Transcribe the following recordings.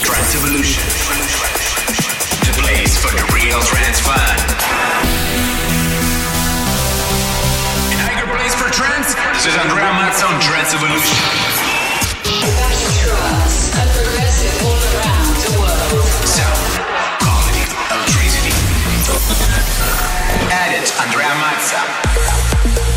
Trance Evolution. The place for the real trance fun. In Higher Place for Trance, this is Andrea Mazza on Trance Evolution. Trance and progressive all around the world. Electricity. Andrea Mazza.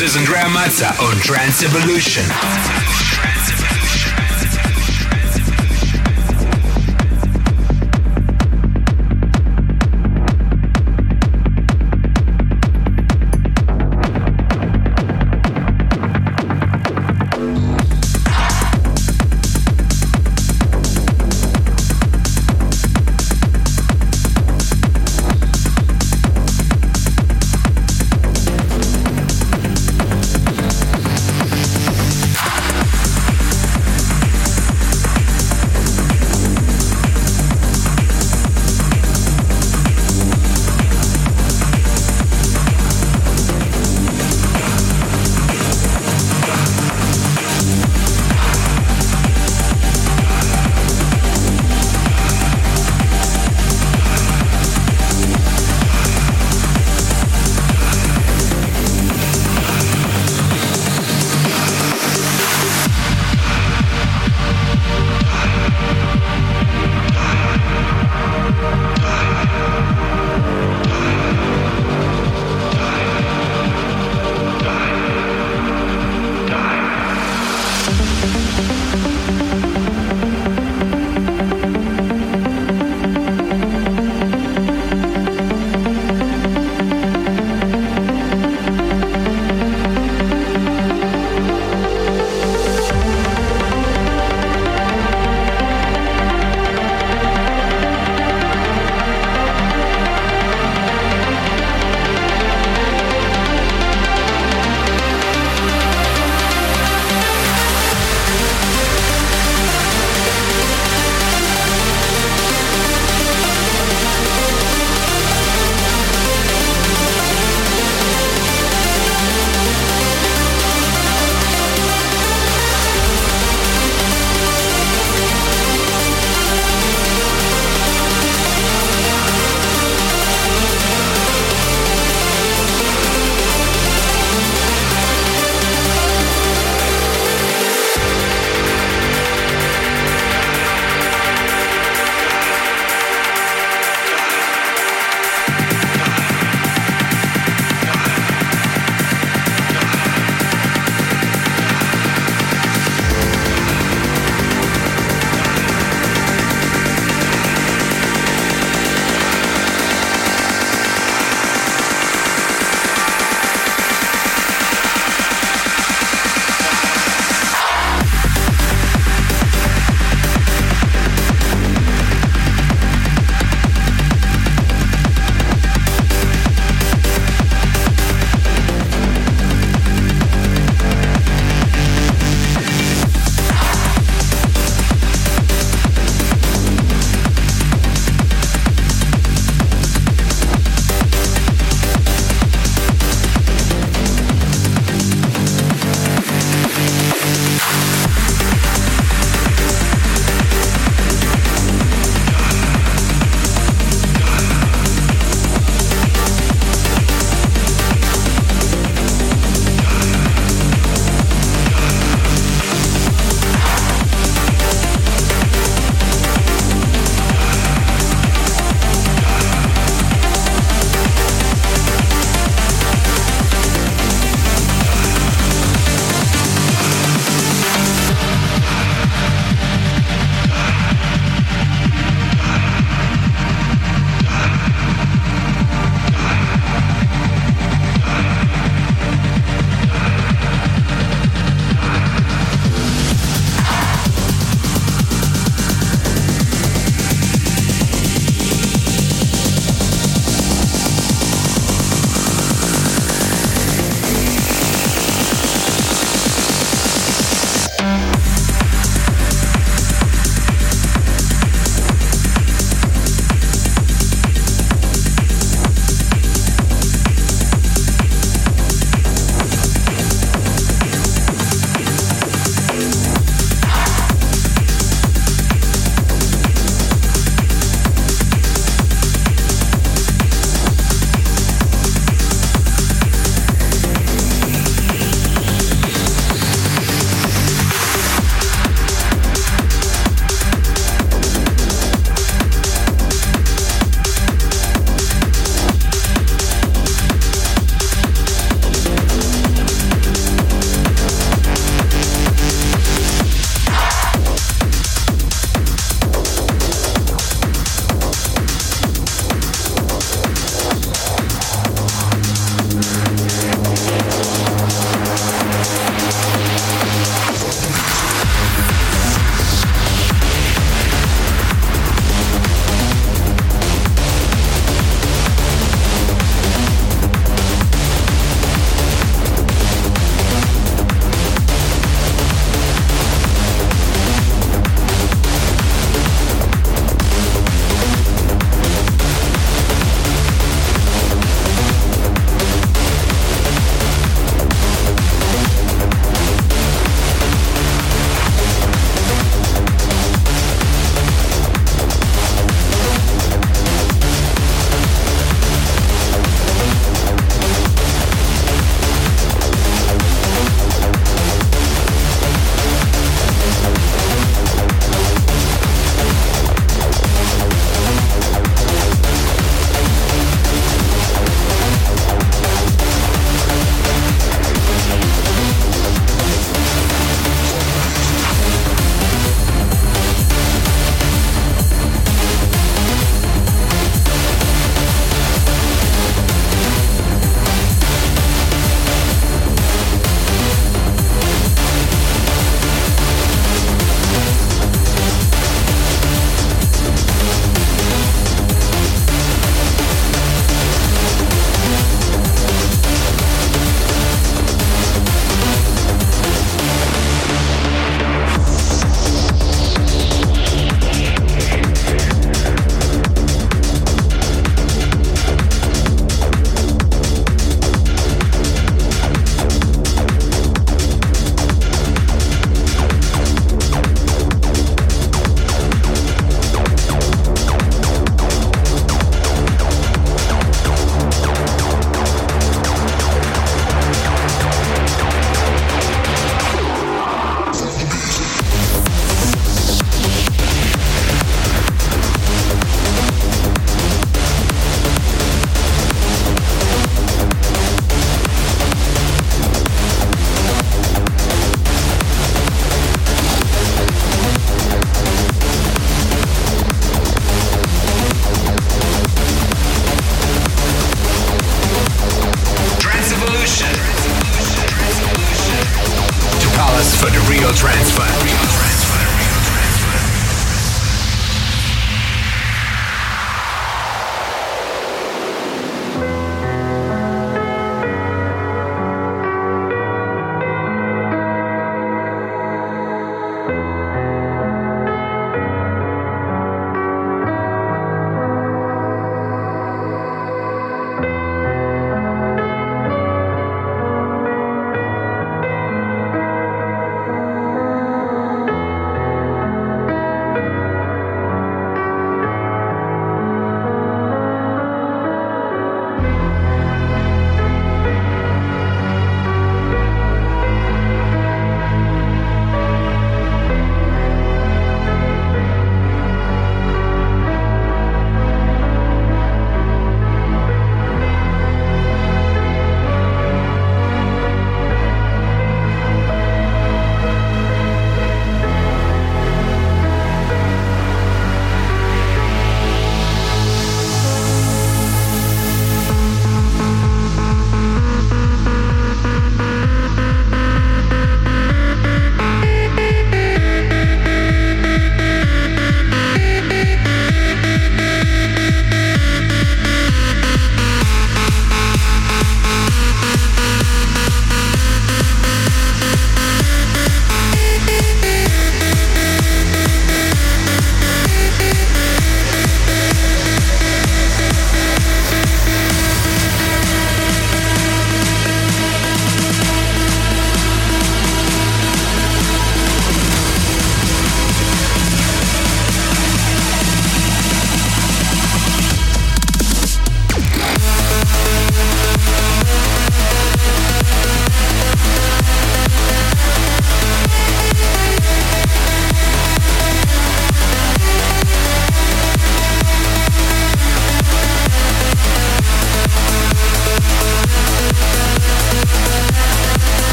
This is Andrea Mazza on Trance Evolution.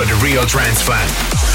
For the Real Trance Fan.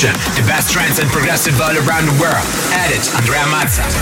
The best trance and progressive all around the world. Edit Andrea Mazza.